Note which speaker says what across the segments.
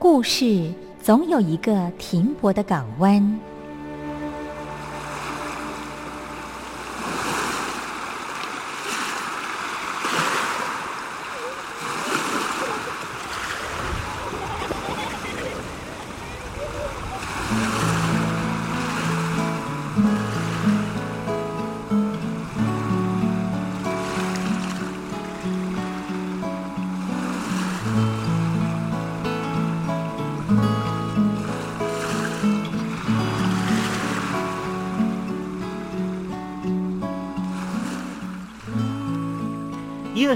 Speaker 1: 故事总有一个停泊的港湾。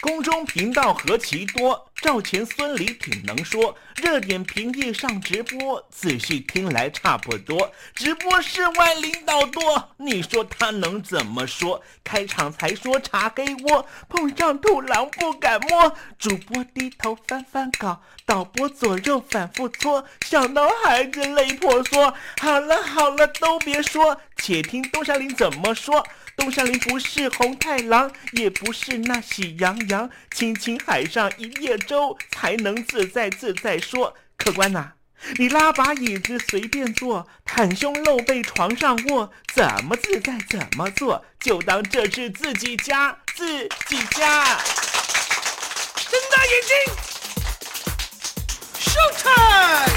Speaker 2: 宫中频道何其多，赵钱孙李挺能说。热点平地上直播，仔细听来差不多。直播室外领导多，你说他能怎么说？开场才说查黑窝，碰上土狼不敢摸。主播低头翻翻稿，导播左右反复搓，想到孩子泪婆娑。好了好了，都别说，且听东山林怎么说。东山林不是红太狼，也不是那喜羊羊，亲亲海上一叶周，才能自在自在说。客官呐、你拉把椅子随便坐，袒胸露背床上卧，怎么自在怎么做，就当这是自己家，自己家。睁大眼睛，show time！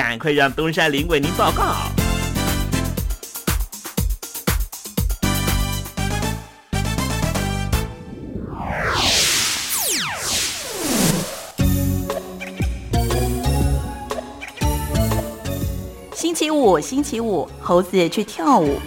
Speaker 2: 赶快让东山林为您报告。
Speaker 3: 星期五，星期五，猴子去跳舞。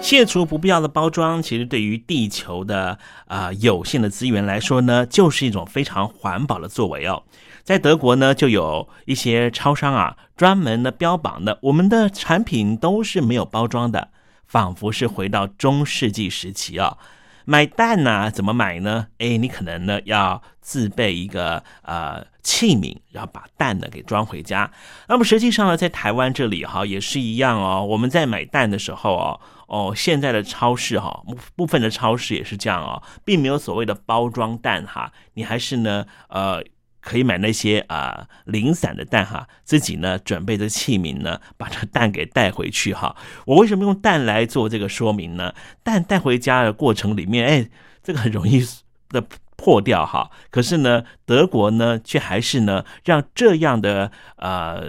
Speaker 2: 卸除不必要的包装，其实对于地球的啊、呃有限的资源来说呢，就是一种非常环保的作为哦。在德国呢，就有一些超商啊，专门的标榜的，我们的产品都是没有包装的，仿佛是回到中世纪时期啊、买蛋呢、怎么买呢？哎，你可能呢要自备一个呃器皿，然后把蛋呢给装回家。那么实际上呢，在台湾这里哈也是一样哦。我们在买蛋的时候哦，哦现在的超市哈部分的超市也是这样哦，并没有所谓的包装蛋哈，你还是呢呃。可以买那些啊、零散的蛋哈，自己呢准备的器皿呢，把这蛋给带回去哈。我为什么用蛋来做这个说明呢？蛋带回家的过程里面，哎，这个很容易的破掉哈。可是呢，德国呢却还是呢让这样的呃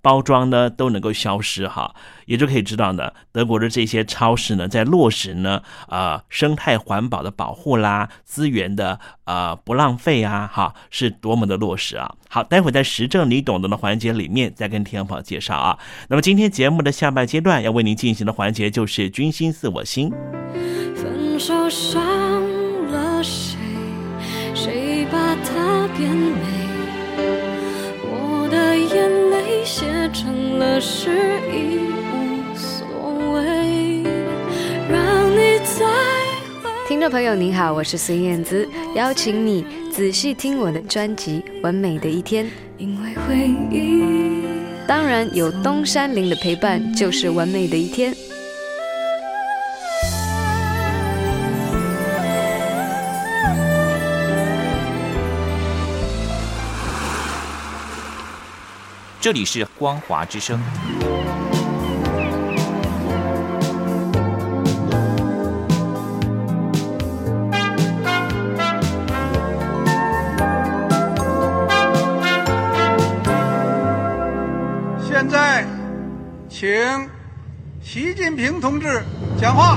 Speaker 2: 包装呢都能够消失哈，也就可以知道呢，德国的这些超市呢在落实呢啊、呃生态环保的保护啦，资源的啊、呃不浪费啊哈，是多么的落实啊。好，待会在实证你懂得的环节里面再跟听众朋友介绍啊。那么今天节目的下半阶段要为您进行的环节就是君心似我心。
Speaker 4: 分手它变美？我的眼泪写成了诗，已无所谓。让你再
Speaker 5: 听众朋友您好，我是孙燕姿，邀请你仔细听我的专辑《完美的一天》。
Speaker 4: 因为回忆，
Speaker 5: 当然有东山林的陪伴，就是完美的一天。
Speaker 6: 这里是光华之声。
Speaker 7: 现在，请习近平同志讲话。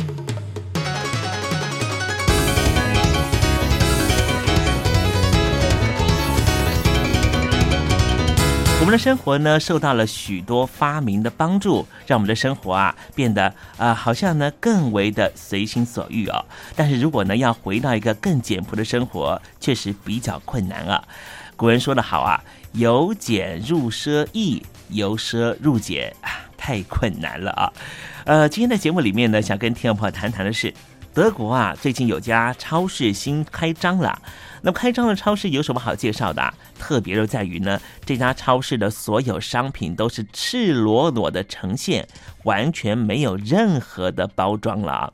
Speaker 2: 我们的生活呢，受到了许多发明的帮助，让我们的生活啊变得啊，好像呢更为的随心所欲哦。但是如果呢要回到一个更简朴的生活，确实比较困难啊。古人说得好啊，由俭入奢易，由奢入俭啊，太困难了啊。呃，今天的节目里面呢，想跟听众朋友谈谈的是，德国啊最近有家超市新开张了。那么开张的超市有什么好介绍的？特别就在于呢，这家超市的所有商品都是赤裸裸的呈现，完全没有任何的包装了。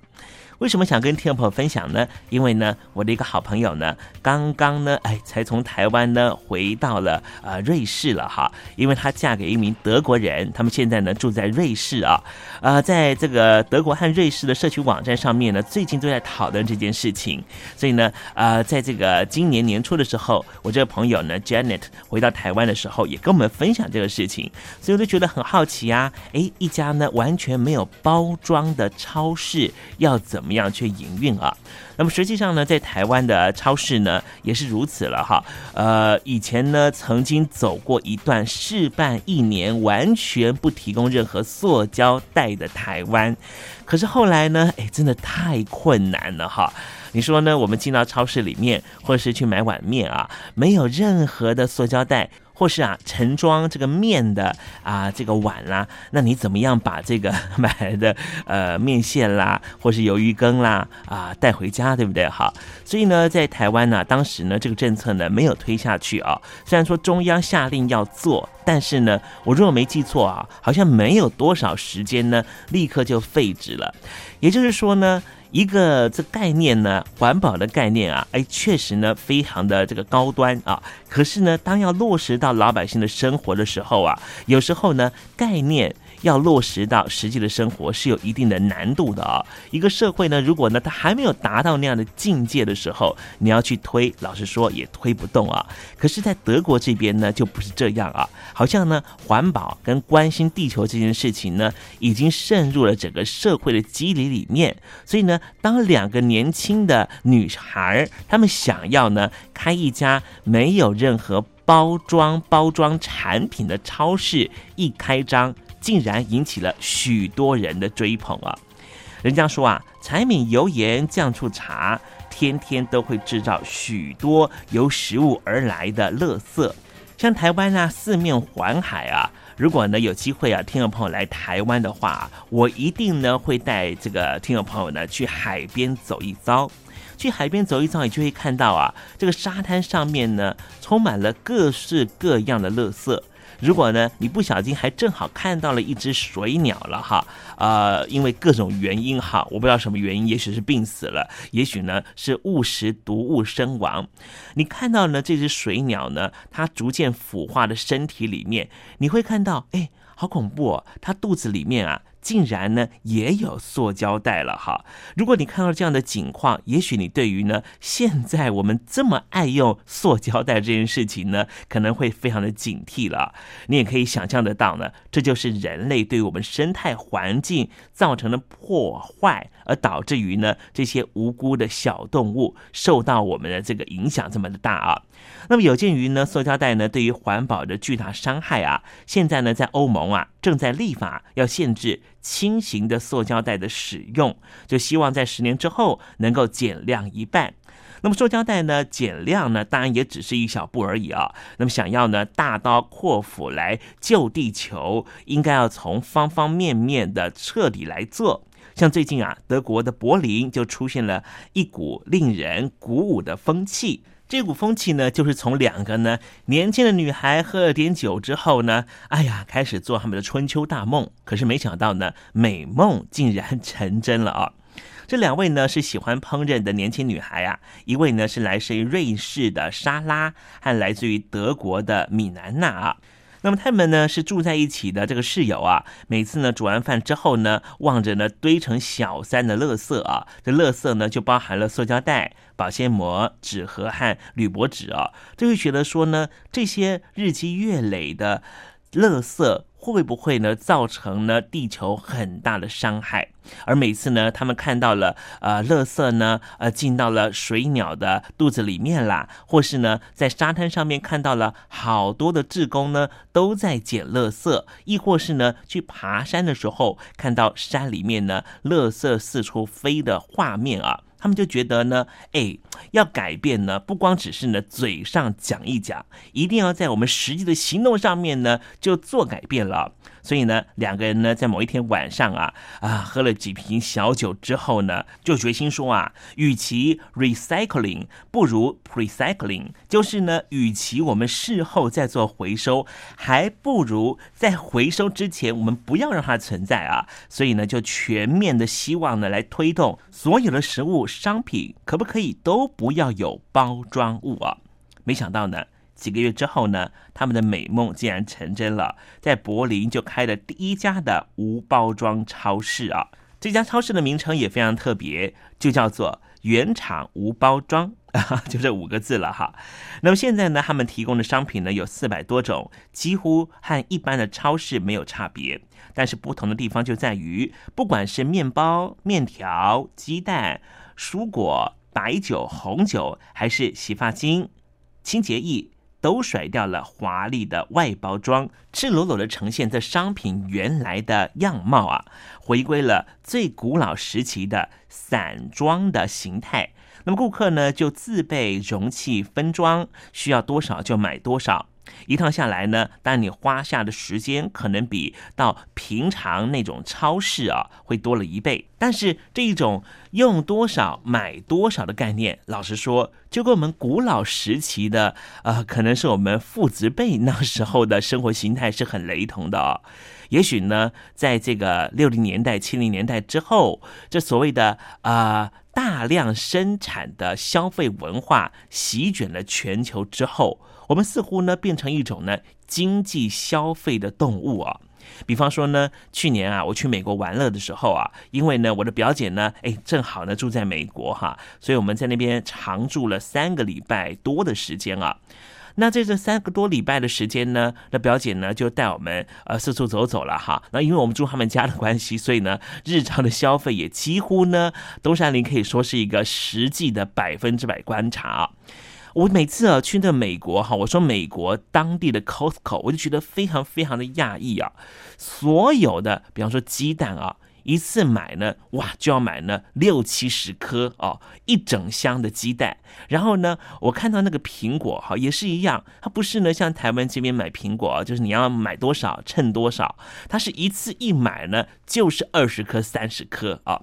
Speaker 2: 为什么想跟听众朋友分享呢？因为呢，我的一个好朋友呢，刚刚呢，哎，才从台湾呢回到了呃瑞士了哈。因为她嫁给一名德国人，他们现在呢住在瑞士啊。呃，在这个德国和瑞士的社区网站上面呢，最近都在讨论这件事情。所以呢，呃，在这个今年年初的时候，我这个朋友呢，Janet 回到台湾的时候，也跟我们分享这个事情。所以我就觉得很好奇啊，哎，一家呢完全没有包装的超市要怎么？怎么样去营运啊？那么实际上呢，在台湾的超市呢也是如此了哈。呃，以前呢曾经走过一段试办一年，完全不提供任何塑胶袋的台湾，可是后来呢，哎，真的太困难了哈。你说呢？我们进到超市里面，或是去买碗面啊，没有任何的塑胶袋。或是啊，盛装这个面的啊，这个碗啦，那你怎么样把这个 买来的呃面线啦，或是鱿鱼羹啦啊带回家，对不对？好，所以呢，在台湾呢，当时呢，这个政策呢没有推下去啊。虽然说中央下令要做，但是呢，我如果没记错啊，好像没有多少时间呢，立刻就废止了。也就是说呢。一个这概念呢，环保的概念啊，哎，确实呢，非常的这个高端啊。可是呢，当要落实到老百姓的生活的时候啊，有时候呢，概念。要落实到实际的生活是有一定的难度的啊！一个社会呢，如果呢它还没有达到那样的境界的时候，你要去推，老实说也推不动啊。可是，在德国这边呢，就不是这样啊，好像呢环保跟关心地球这件事情呢，已经渗入了整个社会的机理里面。所以呢，当两个年轻的女孩她们想要呢开一家没有任何包装包装产品的超市，一开张。竟然引起了许多人的追捧啊！人家说啊，柴米油盐酱醋茶，天天都会制造许多由食物而来的垃圾。像台湾啊，四面环海啊，如果呢有机会啊，听众朋友来台湾的话，我一定呢会带这个听众朋友呢去海边走一遭。去海边走一遭，你就会看到啊，这个沙滩上面呢充满了各式各样的垃圾。如果呢，你不小心还正好看到了一只水鸟了哈，呃，因为各种原因哈，我不知道什么原因，也许是病死了，也许呢是误食毒物身亡。你看到呢这只水鸟呢，它逐渐腐化的身体里面，你会看到，哎，好恐怖哦，它肚子里面啊。竟然呢也有塑胶袋了哈！如果你看到这样的景况，也许你对于呢现在我们这么爱用塑胶袋这件事情呢，可能会非常的警惕了。你也可以想象得到呢，这就是人类对我们生态环境造成的破坏，而导致于呢这些无辜的小动物受到我们的这个影响这么的大啊。那么有鉴于呢塑胶袋呢对于环保的巨大伤害啊，现在呢在欧盟啊正在立法要限制。轻型的塑胶袋的使用，就希望在十年之后能够减量一半。那么塑胶袋呢，减量呢，当然也只是一小步而已啊。那么想要呢大刀阔斧来救地球，应该要从方方面面的彻底来做。像最近啊，德国的柏林就出现了一股令人鼓舞的风气。这股风气呢，就是从两个呢年轻的女孩喝了点酒之后呢，哎呀，开始做他们的春秋大梦。可是没想到呢，美梦竟然成真了啊！这两位呢是喜欢烹饪的年轻女孩啊，一位呢是来自于瑞士的莎拉，和来自于德国的米兰娜啊。那么他们呢是住在一起的这个室友啊，每次呢煮完饭之后呢，望着呢堆成小山的垃圾啊，这垃圾呢就包含了塑胶袋、保鲜膜、纸盒和铝箔纸啊，就会觉得说呢，这些日积月累的垃圾。会不会呢造成呢地球很大的伤害？而每次呢，他们看到了呃，垃圾呢呃进到了水鸟的肚子里面啦，或是呢在沙滩上面看到了好多的志工呢都在捡垃圾，亦或是呢去爬山的时候看到山里面呢垃圾四处飞的画面啊。他们就觉得呢，哎，要改变呢，不光只是呢嘴上讲一讲，一定要在我们实际的行动上面呢就做改变了。所以呢，两个人呢，在某一天晚上啊啊，喝了几瓶小酒之后呢，就决心说啊，与其 recycling 不如 precycling，就是呢，与其我们事后再做回收，还不如在回收之前我们不要让它存在啊。所以呢，就全面的希望呢，来推动所有的食物商品可不可以都不要有包装物啊？没想到呢。几个月之后呢，他们的美梦竟然成真了，在柏林就开了第一家的无包装超市啊！这家超市的名称也非常特别，就叫做“原厂无包装”，就这五个字了哈。那么现在呢，他们提供的商品呢有四百多种，几乎和一般的超市没有差别。但是不同的地方就在于，不管是面包、面条、鸡蛋、蔬果、白酒、红酒，还是洗发精、清洁液。都甩掉了华丽的外包装，赤裸裸的呈现这商品原来的样貌啊，回归了最古老时期的散装的形态。那么顾客呢就自备容器分装，需要多少就买多少。一趟下来呢，当你花下的时间可能比到平常那种超市啊会多了一倍，但是这一种用多少买多少的概念，老实说，就跟我们古老时期的呃，可能是我们父子辈 那时候的生活形态是很雷同的哦。也许呢，在这个六零年代、七零年代之后，这所谓的啊大量生产的消费文化席卷了全球之后。我们似乎呢变成一种呢经济消费的动物啊，比方说呢，去年啊我去美国玩乐的时候啊，因为呢我的表姐呢，哎正好呢住在美国哈，所以我们在那边常住了三个礼拜多的时间啊。那在这三个多礼拜的时间呢，那表姐呢就带我们呃四处走走了哈。那因为我们住他们家的关系，所以呢日常的消费也几乎呢，东山林可以说是一个实际的百分之百观察。我每次啊去那美国哈，我说美国当地的 Costco，我就觉得非常非常的讶异啊。所有的，比方说鸡蛋啊，一次买呢，哇，就要买呢六七十颗哦，一整箱的鸡蛋。然后呢，我看到那个苹果哈，也是一样，它不是呢像台湾这边买苹果，就是你要买多少称多少，它是一次一买呢就是二十颗、三十颗啊。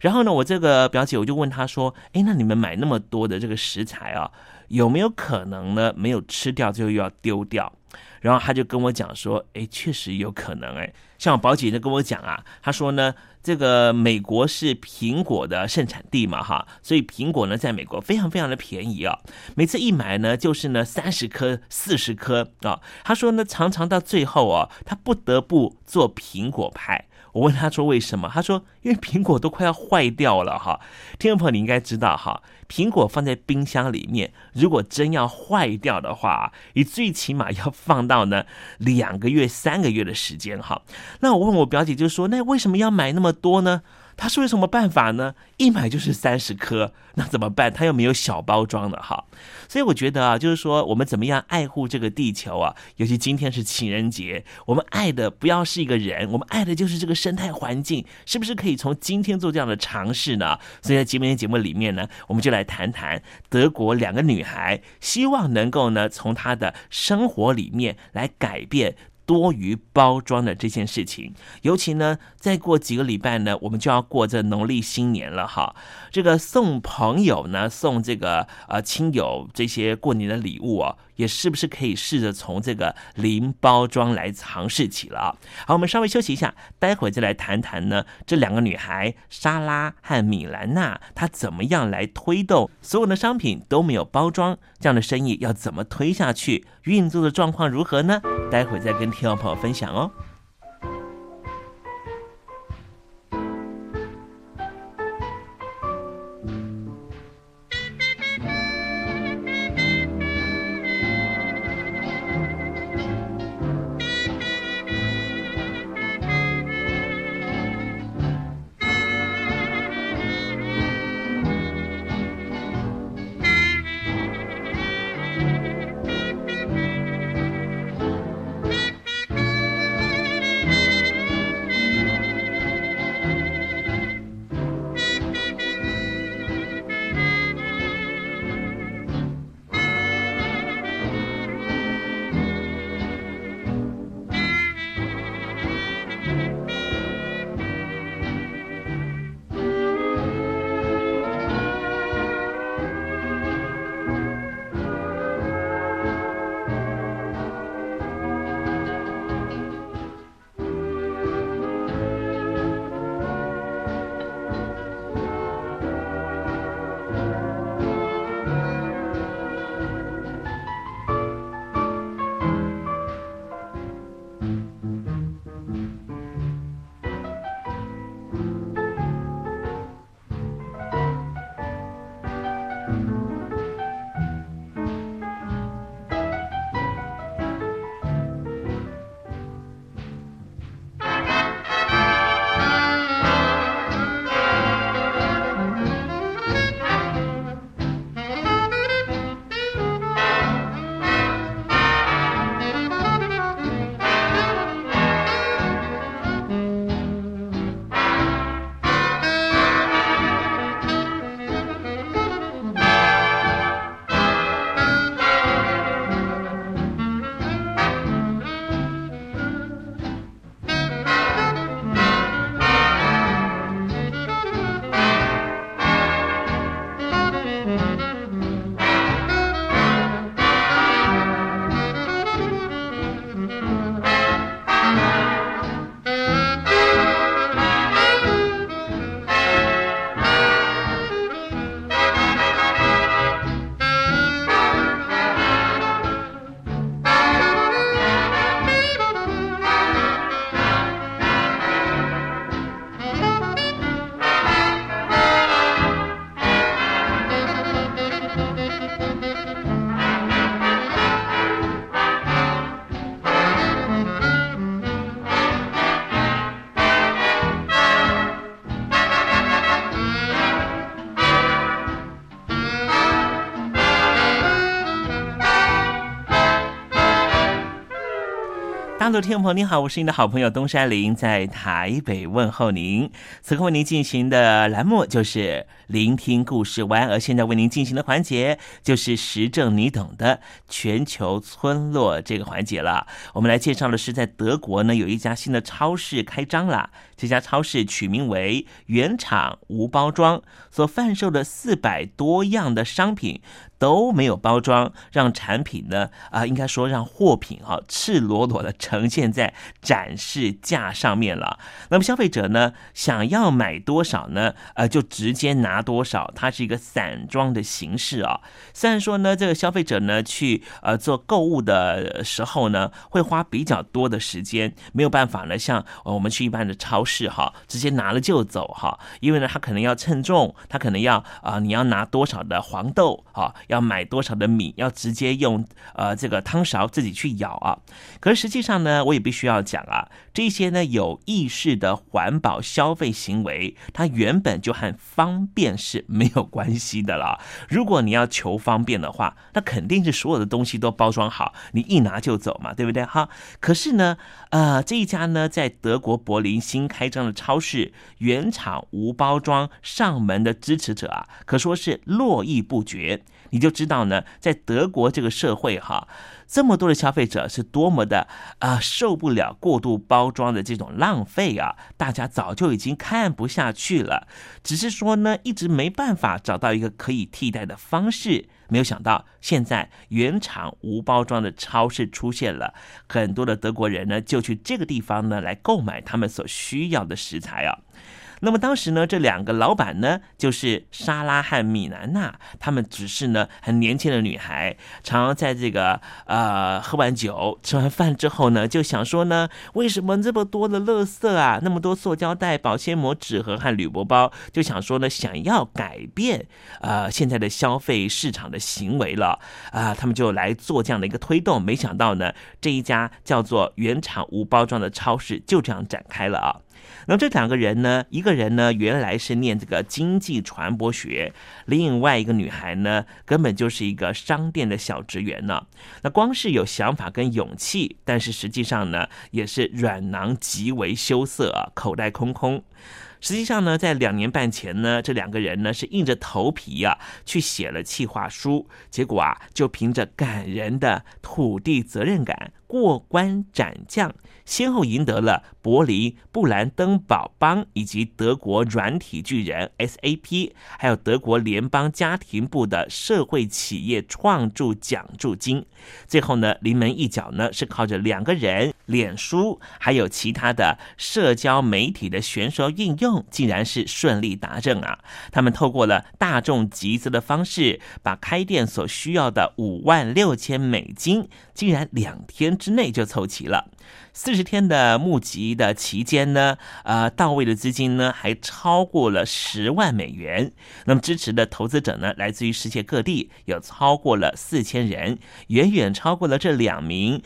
Speaker 2: 然后呢，我这个表姐我就问她说：“哎，那你们买那么多的这个食材啊？”有没有可能呢？没有吃掉最后又要丢掉，然后他就跟我讲说：“哎，确实有可能。哎，像我宝姐就跟我讲啊，他说呢，这个美国是苹果的盛产地嘛，哈，所以苹果呢在美国非常非常的便宜啊。每次一买呢，就是呢三十颗、四十颗啊。他说呢，常常到最后啊，他不得不做苹果派。我问他说为什么？他说因为苹果都快要坏掉了哈。听众朋友，你应该知道哈。”苹果放在冰箱里面，如果真要坏掉的话，你最起码要放到呢两个月、三个月的时间哈。那我问我表姐就说：“那为什么要买那么多呢？”他说有什么办法呢？一买就是三十颗，那怎么办？他又没有小包装的哈。所以我觉得啊，就是说我们怎么样爱护这个地球啊？尤其今天是情人节，我们爱的不要是一个人，我们爱的就是这个生态环境，是不是可以从今天做这样的尝试呢？所以在今天节目里面呢，我们就来谈谈德国两个女孩，希望能够呢从她的生活里面来改变。多余包装的这件事情。尤其呢，再过几个礼拜呢，我们就要过这农历新年了哈。这个送朋友呢，送这个呃亲友这些过年的礼物哦。也是不是可以试着从这个零包装来尝试起了？好，我们稍微休息一下，待会儿再来谈谈呢。这两个女孩莎拉和米兰娜，她怎么样来推动所有的商品都没有包装这样的生意要怎么推下去？运作的状况如何呢？待会儿再跟听众朋友分享哦。各位听众朋友，您好，我是您的好朋友东山林，在台北问候您。此刻为您进行的栏目就是聆听故事湾，而现在为您进行的环节就是时政你懂的全球村落这个环节了。我们来介绍的是，在德国呢有一家新的超市开张了，这家超市取名为原厂无包装，所贩售的四百多样的商品。都没有包装，让产品呢啊，应该说让货品啊赤裸裸的呈现在展示架上面了。那么消费者呢，想要买多少呢？呃，就直接拿多少，它是一个散装的形式啊。虽然说呢，这个消费者呢去呃做购物的时候呢，会花比较多的时间，没有办法呢，像我们去一般的超市哈，直接拿了就走哈，因为呢，他可能要称重，他可能要啊，你要拿多少的黄豆啊。要买多少的米，要直接用呃这个汤勺自己去舀啊。可是实际上呢，我也必须要讲啊，这些呢有意识的环保消费行为，它原本就和方便是没有关系的了。如果你要求方便的话，那肯定是所有的东西都包装好，你一拿就走嘛，对不对哈？可是呢，呃，这一家呢在德国柏林新开张的超市，原厂无包装上门的支持者啊，可说是络绎不绝。你就知道呢，在德国这个社会哈，这么多的消费者是多么的啊受不了过度包装的这种浪费啊！大家早就已经看不下去了，只是说呢，一直没办法找到一个可以替代的方式。没有想到，现在原厂无包装的超市出现了，很多的德国人呢就去这个地方呢来购买他们所需要的食材啊。那么当时呢，这两个老板呢，就是莎拉和米兰娜，他们只是呢很年轻的女孩，常常在这个呃喝完酒、吃完饭之后呢，就想说呢，为什么这么多的垃圾啊，那么多塑胶袋、保鲜膜、纸盒和铝箔包，就想说呢，想要改变呃现在的消费市场的行为了啊，他们就来做这样的一个推动。没想到呢，这一家叫做原厂无包装的超市就这样展开了啊。那这两个人呢？一个人呢，原来是念这个经济传播学；另外一个女孩呢，根本就是一个商店的小职员呢。那光是有想法跟勇气，但是实际上呢，也是软囊极为羞涩啊，口袋空空。实际上呢，在两年半前呢，这两个人呢是硬着头皮呀去写了企划书，结果啊，就凭着感人的土地责任感过关斩将。先后赢得了柏林布兰登堡邦以及德国软体巨人 SAP，还有德国联邦家庭部的社会企业创助奖助金。最后呢，临门一脚呢是靠着两个人脸书还有其他的社交媒体的选手应用，竟然是顺利达阵啊！他们透过了大众集资的方式，把开店所需要的五万六千美金，竟然两天之内就凑齐了。四十天的募集的期间呢，呃，到位的资金呢还超过了十万美元。那么支持的投资者呢，来自于世界各地，有超过了四千人，远远超过了这两名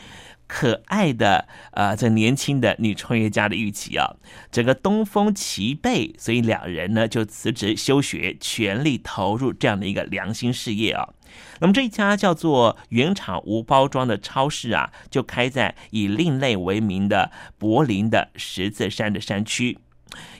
Speaker 2: 可爱的呃这年轻的女创业家的预期啊。整个东风齐备，所以两人呢就辞职休学，全力投入这样的一个良心事业啊。那么这一家叫做原厂无包装的超市啊，就开在以另类为名的柏林的十字山的山区。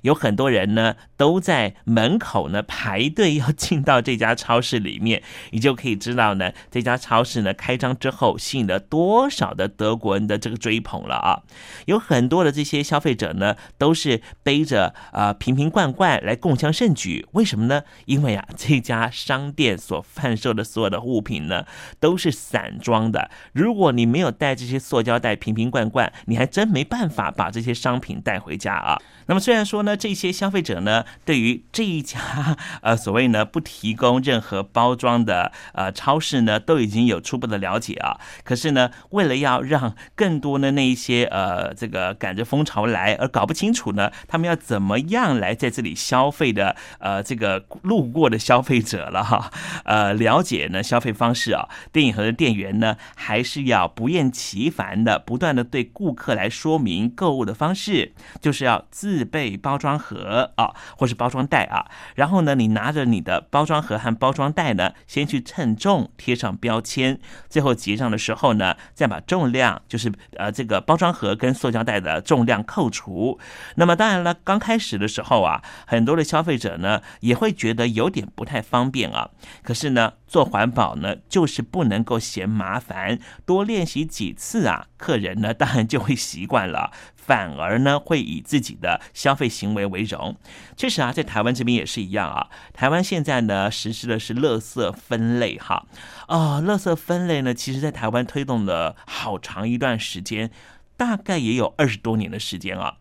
Speaker 2: 有很多人呢都在门口呢排队要进到这家超市里面，你就可以知道呢 这家超市呢开张之后吸引了多少的德国人的这个追捧了啊！有很多的这些消费者呢都是背着啊瓶瓶罐罐来共襄盛举，为什么呢？因为啊这家商店所贩售的所有的物品呢都是散装的，如果你没有带这些塑胶袋瓶瓶罐罐，你还真没办法把这些商品带回家啊！那么虽然说呢，这些消费者呢，对于这一家 呃所谓呢不提供任何包装的呃超市呢，都已经有初步的了解啊。可是呢，为了要让更多的那一些呃这个赶着风潮来而搞不清楚呢，他们要怎么样来在这里消费的呃这个路过的消费者了哈，呃了解呢消费方式啊，电影盒的店员呢还是要不厌其烦的不断的对顾客来说明购物的方式，就是要。自备包装盒啊，或是包装袋啊，然后呢，你拿着你的包装盒和包装袋呢，先去称重，贴上标签，最后结账的时候呢，再把重量，就是呃这个包装盒跟塑胶袋的重量扣除。那么当然了，刚开始的时候啊，很多的消费者呢也会觉得有点不太方便啊。可是呢，做环保呢，就是不能够嫌麻烦，多练习几次啊，客人呢当然就会习惯了。反而呢，会以自己的消费行为为荣。确实啊，在台湾这边也是一样啊。台湾现在呢，实施的是垃圾分类哈。啊，垃圾分类呢，其实在台湾推动了好长一段时间，大概也有二十多年的时间啊。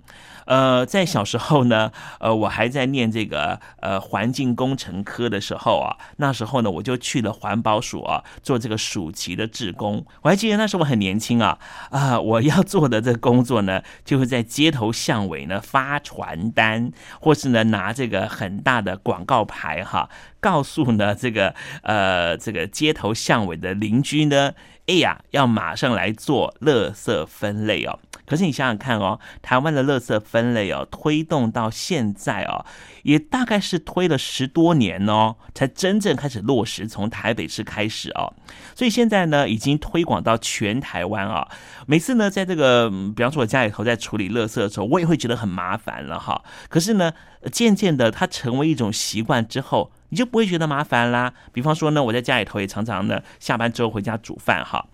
Speaker 2: 呃，在小时候呢，呃，我还在念这个呃环境工程科的时候啊，那时候呢，我就去了环保署啊，做这个暑期的志工。我还记得那时候我很年轻啊，啊，我要做的这个工作呢，就是在街头巷尾呢发传单，或是呢拿这个很大的广告牌哈，告诉呢这个呃这个街头巷尾的邻居呢。哎呀，要马上来做垃圾分类哦！可是你想想看哦，台湾的垃圾分类哦，推动到现在哦，也大概是推了十多年哦，才真正开始落实。从台北市开始哦，所以现在呢，已经推广到全台湾啊。每次呢，在这个比方说我家里头在处理垃圾的时候，我也会觉得很麻烦了哈。可是呢，渐渐的它成为一种习惯之后。你就不会觉得麻烦啦。比方说呢，我在家里头也常常呢，下班之后回家煮饭哈。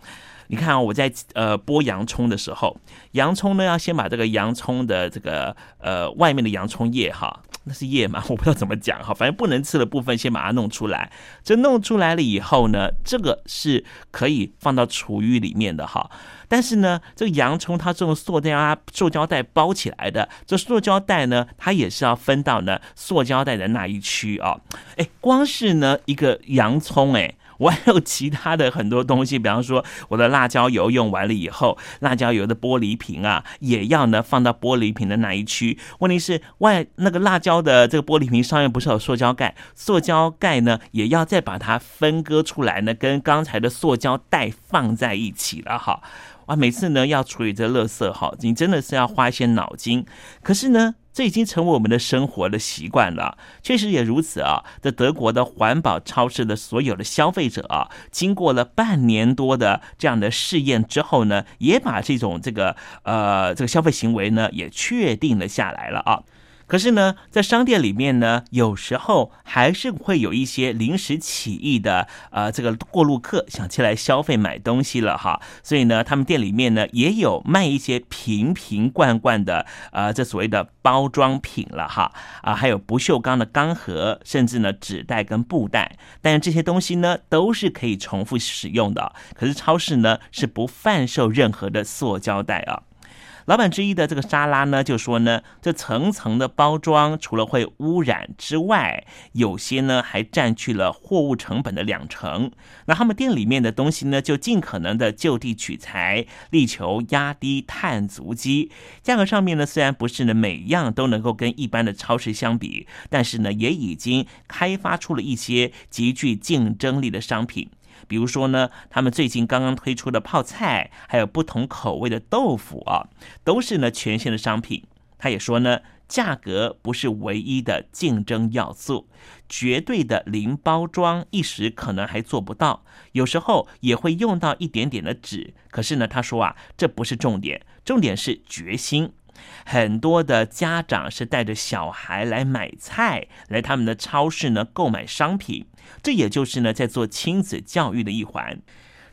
Speaker 2: 你看，我在呃剥洋葱的时候，洋葱呢要先把这个洋葱的这个呃外面的洋葱叶哈，那是叶嘛，我不知道怎么讲哈，反正不能吃的部分先把它弄出来。这弄出来了以后呢，这个是可以放到厨余里面的哈。但是呢，这个洋葱它是用塑料啊塑胶袋包起来的，这塑胶袋呢，它也是要分到呢塑胶袋的那一区啊。哎，光是呢一个洋葱哎。我还有其他的很多东西，比方说我的辣椒油用完了以后，辣椒油的玻璃瓶啊，也要呢放到玻璃瓶的那一区。问题是外那个辣椒的这个玻璃瓶上面不是有塑胶盖？塑胶盖呢也要再把它分割出来呢，跟刚才的塑胶袋放在一起了哈。哇，每次呢要处理这垃圾哈，你真的是要花一些脑筋。可是呢。这已经成为我们的生活的习惯了，确实也如此啊。在德国的环保超市的所有的消费者啊，经过了半年多的这样的试验之后呢，也把这种这个呃这个消费行为呢，也确定了下来了啊。可是呢，在商店里面呢，有时候还是会有一些临时起意的，呃，这个过路客想起来消费买东西了哈，所以呢，他们店里面呢也有卖一些瓶瓶罐罐的，呃，这所谓的包装品了哈，啊，还有不锈钢的钢盒，甚至呢纸袋跟布袋，但是这些东西呢都是可以重复使用的，可是超市呢是不贩售任何的塑胶袋啊。老板之一的这个沙拉呢，就说呢，这层层的包装除了会污染之外，有些呢还占据了货物成本的两成。那他们店里面的东西呢，就尽可能的就地取材，力求压低碳足迹。价格上面呢，虽然不是呢每样都能够跟一般的超市相比，但是呢，也已经开发出了一些极具竞争力的商品。比如说呢，他们最近刚刚推出的泡菜，还有不同口味的豆腐啊，都是呢全新的商品。他也说呢，价格不是唯一的竞争要素，绝对的零包装一时可能还做不到，有时候也会用到一点点的纸。可是呢，他说啊，这不是重点，重点是决心。很多的家长是带着小孩来买菜，来他们的超市呢购买商品，这也就是呢在做亲子教育的一环。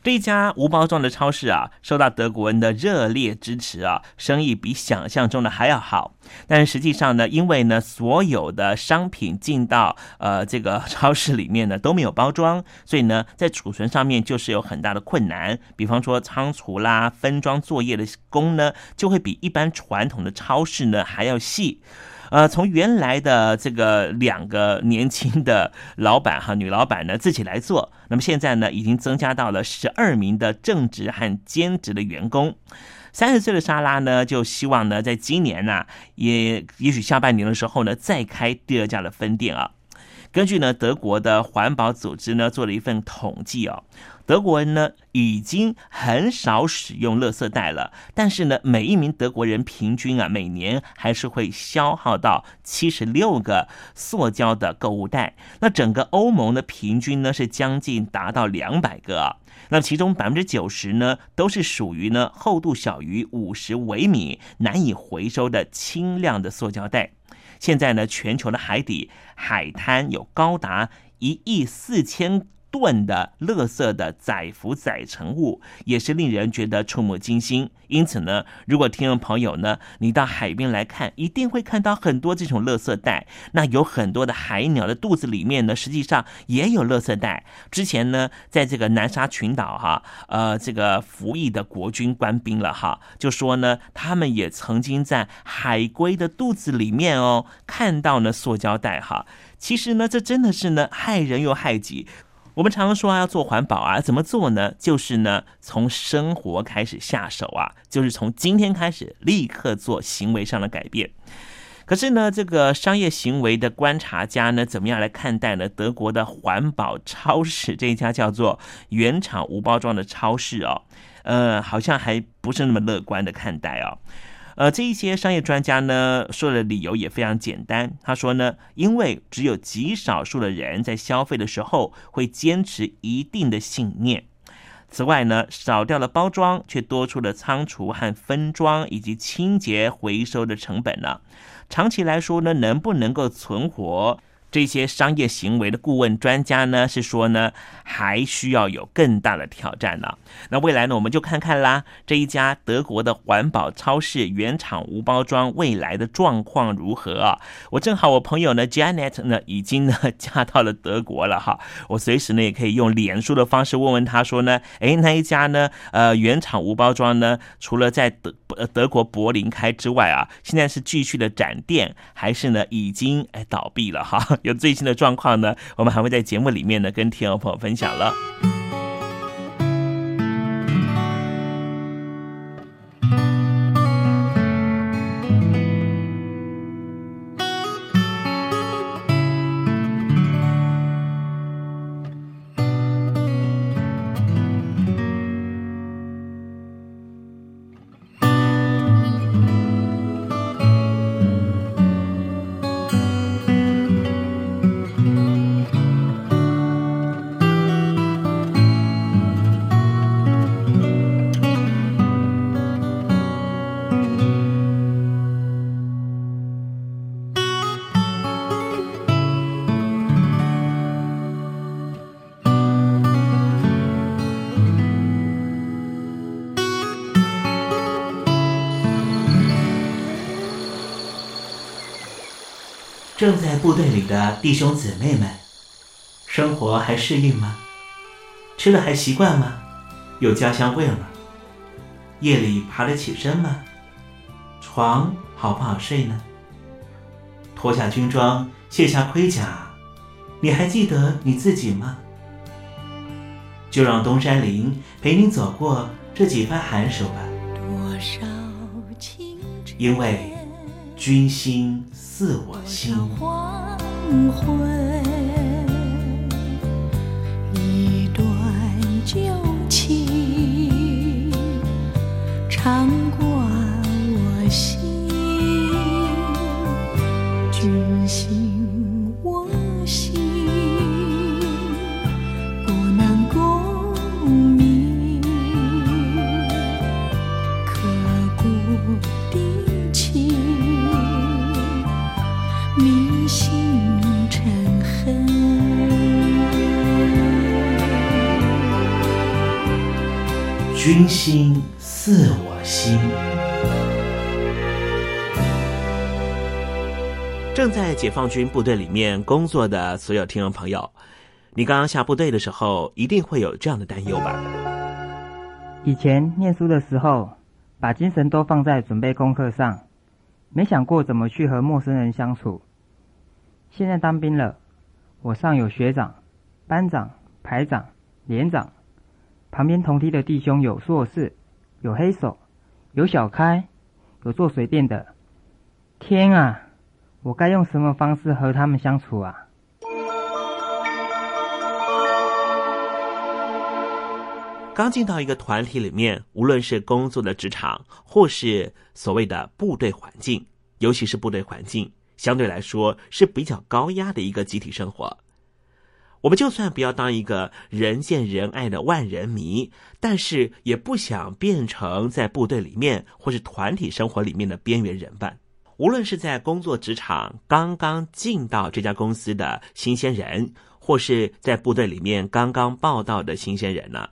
Speaker 2: 这家无包装的超市啊，受到德国人的热烈支持啊，生意比想象中的还要好。但是实际上呢，因为呢，所有的商品进到呃这个超市里面呢都没有包装，所以呢，在储存上面就是有很大的困难。比方说仓储啦、分装作业的工呢，就会比一般传统的超市呢还要细。呃，从原来的这个两个年轻的老板哈，女老板呢自己来做，那么现在呢已经增加到了十二名的正职和兼职的员工。三十岁的莎拉呢，就希望呢在今年呢，也也许下半年的时候呢，再开第二家的分店啊。根据呢德国的环保组织呢做了一份统计哦。德国人呢已经很少使用垃圾袋了，但是呢，每一名德国人平均啊，每年还是会消耗到七十六个塑胶的购物袋。那整个欧盟的平均呢是将近达到两百个。那其中百分之九十呢都是属于呢厚度小于五十微米、难以回收的轻量的塑胶袋。现在呢，全球的海底海滩有高达一亿四千。吨的垃圾的载浮载沉物也是令人觉得触目惊心。因此呢，如果听众朋友呢，你到海边来看，一定会看到很多这种垃圾袋。那有很多的海鸟的肚子里面呢，实际上也有垃圾袋。之前呢，在这个南沙群岛哈，呃，这个服役的国军官兵了哈，就说呢，他们也曾经在海龟的肚子里面哦，看到呢塑胶袋哈。其实呢，这真的是呢害人又害己。我们常常说啊，要做环保啊，怎么做呢？就是呢，从生活开始下手啊，就是从今天开始立刻做行为上的改变。可是呢，这个商业行为的观察家呢，怎么样来看待呢？德国的环保超市这一家叫做原厂无包装的超市哦，呃，好像还不是那么乐观的看待哦。呃，这一些商业专家呢说的理由也非常简单。他说呢，因为只有极少数的人在消费的时候会坚持一定的信念。此外呢，少掉了包装，却多出了仓储和分装以及清洁回收的成本呢。长期来说呢，能不能够存活？这些商业行为的顾问专家呢，是说呢，还需要有更大的挑战呢。那未来呢，我们就看看啦，这一家德国的环保超市原厂无包装未来的状况如何啊？我正好我朋友呢，Janet 呢，已经呢嫁到了德国了哈，我随时呢也可以用脸书的方式问问他说呢，哎，那一家呢，呃，原厂无包装呢，除了在德德国柏林开之外啊，现在是继续的展店，还是呢已经哎倒闭了哈？有最新的状况呢，我们还会在节目里面呢跟听众朋友分享了。正在部队里的弟兄姊妹们，生活还适应吗？吃了还习惯吗？有家乡味吗？夜里爬得起身吗？床好不好睡呢？脱下军装，卸下盔甲，你还记得你自己吗？就让东山林陪你走过这几番寒暑吧。因为军心。似我心。黄昏，一段旧情，常心似我心。正在解放军部队里面工作的所有听众朋友，你刚刚下部队的时候，一定会有这样的担忧吧？
Speaker 8: 以前念书的时候，把精神都放在准备功课上。没想过怎么去和陌生人相处。现在当兵了，我上有学长、班长、排长、连长，旁边同梯的弟兄有硕士，有黑手，有小开，有做水电的。天啊，我该用什么方式和他们相处啊？
Speaker 2: 刚进到一个团体里面，无论是工作的职场，或是所谓的部队环境，尤其是部队环境，相对来说是比较高压的一个集体生活。我们就算不要当一个人见人爱的万人迷，但是也不想变成在部队里面或是团体生活里面的边缘人吧。无论是在工作职场刚刚进到这家公司的新鲜人，或是在部队里面刚刚报道的新鲜人呢？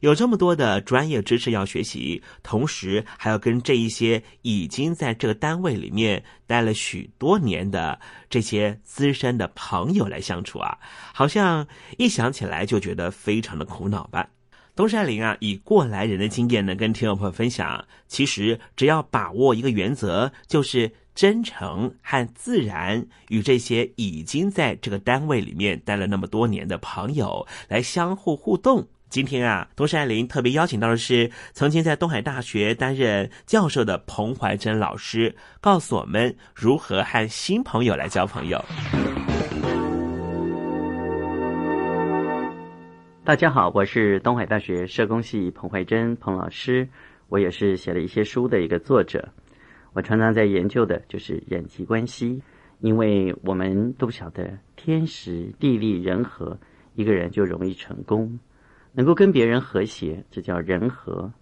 Speaker 2: 有这么多的专业知识要学习，同时还要跟这一些已经在这个单位里面待了许多年的这些资深的朋友来相处啊，好像一想起来就觉得非常的苦恼吧。东山林啊，以过来人的经验呢，跟听众朋友分享，其实只要把握一个原则，就是真诚和自然，与这些已经在这个单位里面待了那么多年的朋友来相互互动。今天啊，东山林特别邀请到的是曾经在东海大学担任教授的彭怀珍老师，告诉我们如何和新朋友来交朋友。
Speaker 9: 大家好，我是东海大学社工系彭怀珍彭老师，我也是写了一些书的一个作者。我常常在研究的就是人际关系，因为我们都晓得天时地利人和，一个人就容易成功。能够跟别人和谐，这叫人和；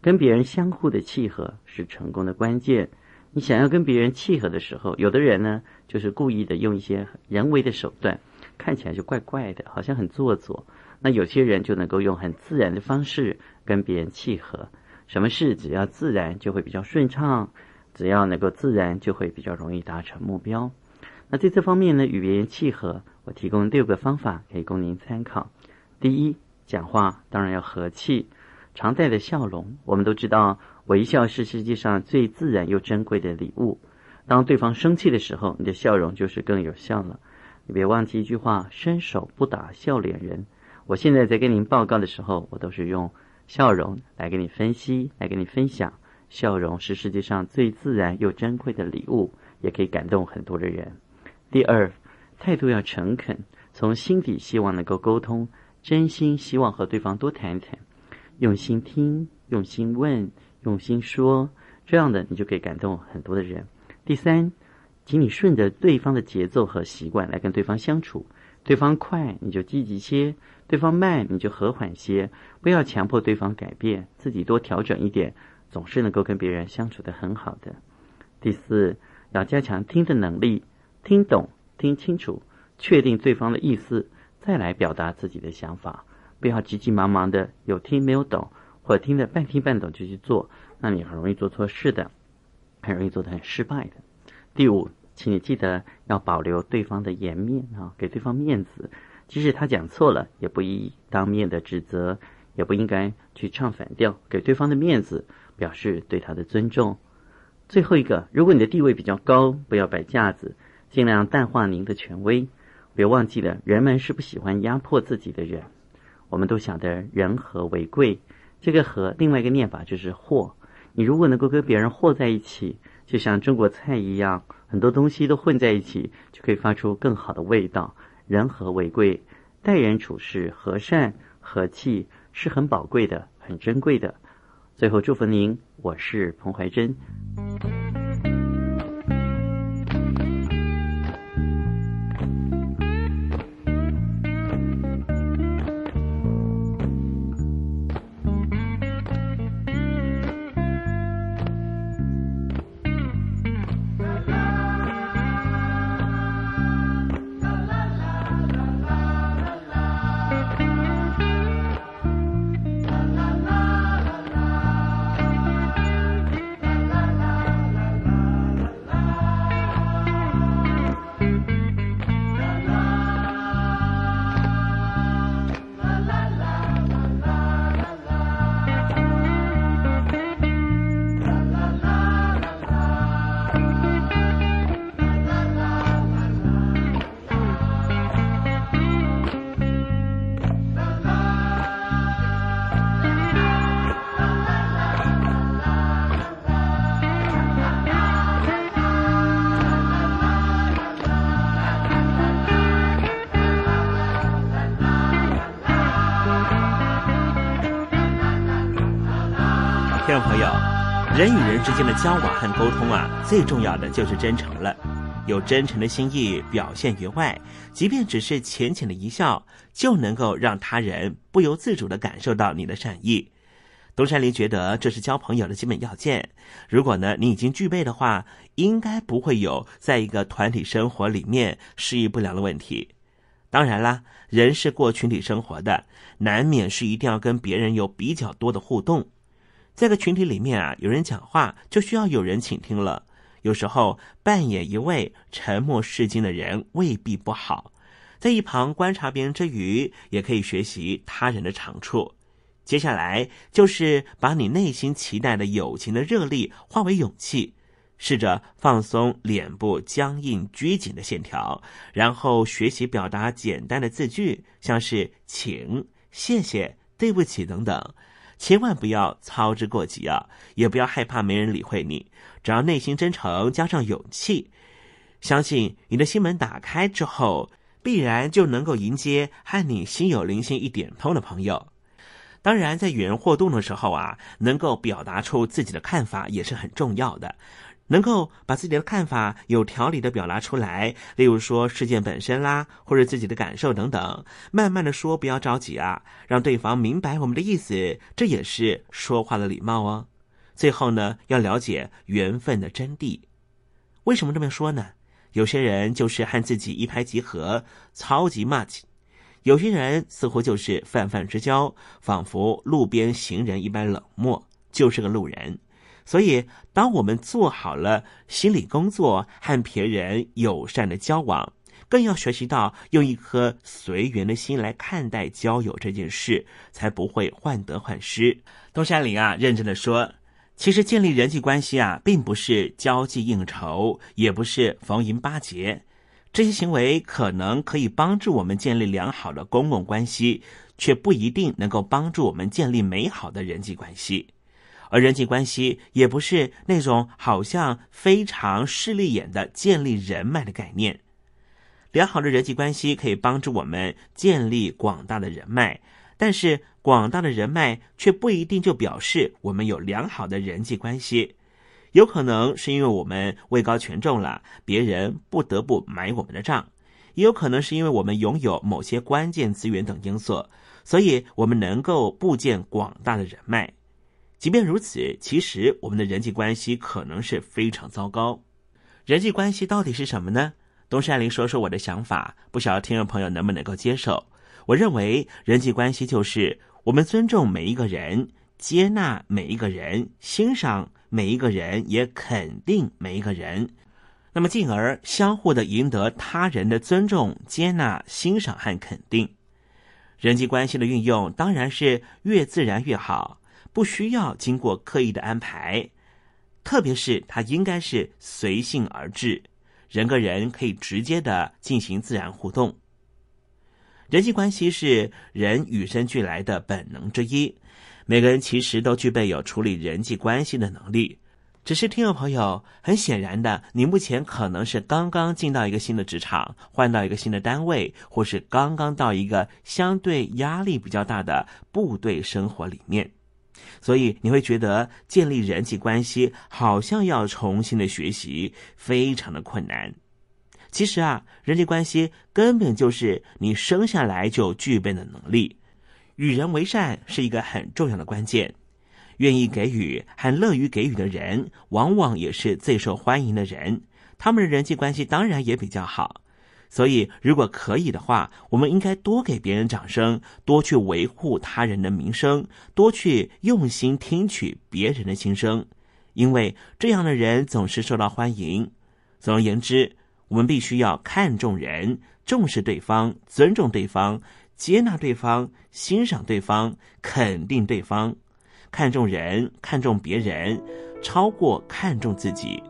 Speaker 9: 跟别人相互的契合是成功的关键。你想要跟别人契合的时候，有的人呢，就是故意的用一些人为的手段，看起来就怪怪的，好像很做作。那有些人就能够用很自然的方式跟别人契合。什么事只要自然就会比较顺畅，只要能够自然就会比较容易达成目标。那在这方面呢，与别人契合，我提供六个方法可以供您参考。第一，讲话当然要和气，常带着笑容。我们都知道，微笑是世界上最自然又珍贵的礼物。当对方生气的时候，你的笑容就是更有效了。你别忘记一句话：伸手不打笑脸人。我现在在跟您报告的时候，我都是用。笑容来给你分析，来给你分享。笑容是世界上最自然又珍贵的礼物，也可以感动很多的人。第二，态度要诚恳，从心底希望能够沟通，真心希望和对方多谈一谈，用心听，用心问，用心说，这样的你就可以感动很多的人。第三，请你顺着对方的节奏和习惯来跟对方相处，对方快你就积极些。对方慢，你就和缓些，不要强迫对方改变，自己多调整一点，总是能够跟别人相处的很好的。第四，要加强听的能力，听懂、听清楚，确定对方的意思，再来表达自己的想法，不要急急忙忙的有听没有懂，或者听得半听半懂就去做，那你很容易做错事的，很容易做的很失败的。第五，请你记得要保留对方的颜面啊，给对方面子。即使他讲错了，也不宜当面的指责，也不应该去唱反调，给对方的面子，表示对他的尊重。最后一个，如果你的地位比较高，不要摆架子，尽量淡化您的权威。别忘记了，人们是不喜欢压迫自己的人。我们都晓得人和为贵，这个和另外一个念法就是和。你如果能够跟别人和在一起，就像中国菜一样，很多东西都混在一起，就可以发出更好的味道。人和为贵，待人处事和善和气是很宝贵的、很珍贵的。最后祝福您，我是彭怀珍。
Speaker 2: 间的交往和沟通啊，最重要的就是真诚了。有真诚的心意表现于外，即便只是浅浅的一笑，就能够让他人不由自主的感受到你的善意。东山林觉得这是交朋友的基本要件。如果呢你已经具备的话，应该不会有在一个团体生活里面适应不良的问题。当然啦，人是过群体生活的，难免是一定要跟别人有比较多的互动。在个群体里面啊，有人讲话就需要有人倾听了。有时候扮演一位沉默是金的人未必不好，在一旁观察别人之余，也可以学习他人的长处。接下来就是把你内心期待的友情的热力化为勇气，试着放松脸部僵硬拘谨的线条，然后学习表达简单的字句，像是请、谢谢、对不起等等。千万不要操之过急啊！也不要害怕没人理会你。只要内心真诚，加上勇气，相信你的心门打开之后，必然就能够迎接和你心有灵犀一点通的朋友。当然，在与人互动的时候啊，能够表达出自己的看法也是很重要的。能够把自己的看法有条理的表达出来，例如说事件本身啦，或者自己的感受等等，慢慢的说，不要着急啊，让对方明白我们的意思，这也是说话的礼貌哦。最后呢，要了解缘分的真谛。为什么这么说呢？有些人就是和自己一拍即合，超级 much；有些人似乎就是泛泛之交，仿佛路边行人一般冷漠，就是个路人。所以，当我们做好了心理工作，和别人友善的交往，更要学习到用一颗随缘的心来看待交友这件事，才不会患得患失。东山林啊，认真的说，其实建立人际关系啊，并不是交际应酬，也不是逢迎巴结，这些行为可能可以帮助我们建立良好的公共关系，却不一定能够帮助我们建立美好的人际关系。而人际关系也不是那种好像非常势利眼的建立人脉的概念。良好的人际关系可以帮助我们建立广大的人脉，但是广大的人脉却不一定就表示我们有良好的人际关系。有可能是因为我们位高权重了，别人不得不买我们的账；也有可能是因为我们拥有某些关键资源等因素，所以我们能够布建广大的人脉。即便如此，其实我们的人际关系可能是非常糟糕。人际关系到底是什么呢？东山林说说我的想法，不晓得听众朋友能不能够接受。我认为人际关系就是我们尊重每一个人，接纳每一个人，欣赏每一个人，也肯定每一个人。那么进而相互的赢得他人的尊重、接纳、欣赏和肯定。人际关系的运用当然是越自然越好。不需要经过刻意的安排，特别是它应该是随性而至，人跟人可以直接的进行自然互动。人际关系是人与生俱来的本能之一，每个人其实都具备有处理人际关系的能力。只是听众朋友，很显然的，你目前可能是刚刚进到一个新的职场，换到一个新的单位，或是刚刚到一个相对压力比较大的部队生活里面。所以你会觉得建立人际关系好像要重新的学习，非常的困难。其实啊，人际关系根本就是你生下来就具备的能力。与人为善是一个很重要的关键。愿意给予和乐于给予的人，往往也是最受欢迎的人。他们的人际关系当然也比较好。所以，如果可以的话，我们应该多给别人掌声，多去维护他人的名声，多去用心听取别人的心声，因为这样的人总是受到欢迎。总而言之，我们必须要看重人，重视对方，尊重对方，接纳对方，欣赏对方，肯定对方。看重人，看重别人，超过看重自己，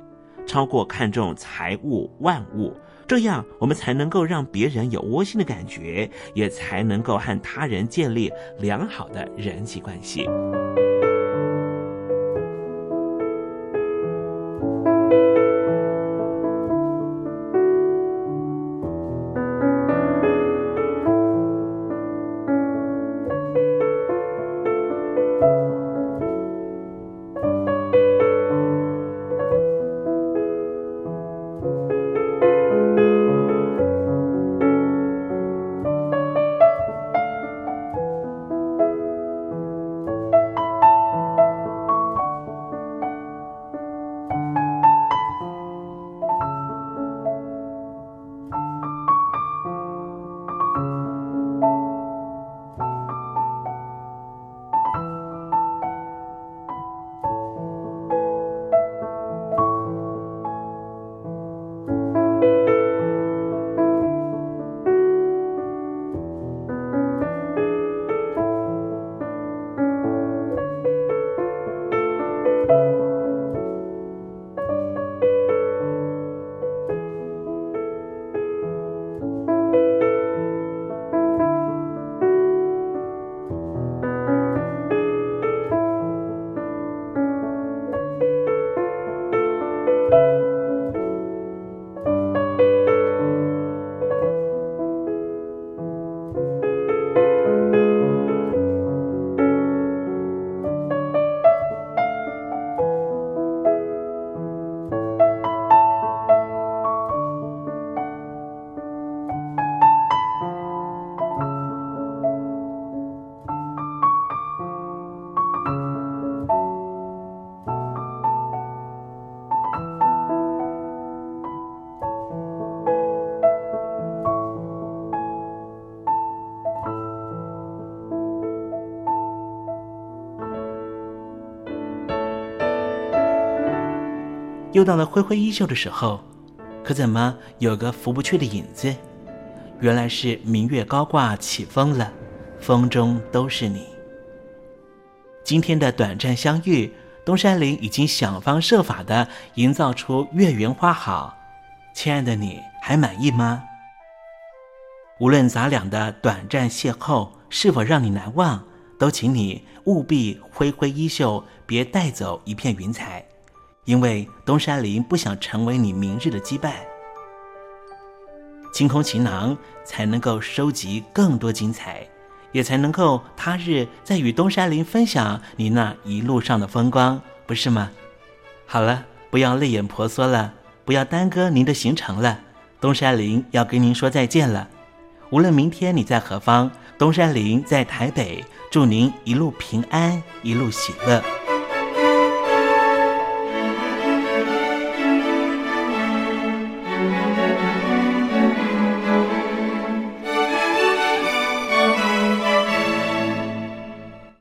Speaker 2: 超过看重财物万物。这样，我们才能够让别人有窝心的感觉，也才能够和他人建立良好的人际关系。又到了挥挥衣袖的时候，可怎么有个拂不去的影子？原来是明月高挂起风了，风中都是你。今天的短暂相遇，东山林已经想方设法的营造出月圆花好。亲爱的，你还满意吗？无论咱俩的短暂邂逅是否让你难忘，都请你务必挥挥衣袖，别带走一片云彩，因为东山林不想成为你明日的羁绊。清空行囊，才能够收集更多精彩，也才能够他日再与东山林分享你那一路上的风光，不是吗？好了，不要泪眼婆娑了，不要耽搁您的行程了，东山林要跟您说再见了。无论明天你在何方，东山林在台北，祝您一路平安，一路喜乐。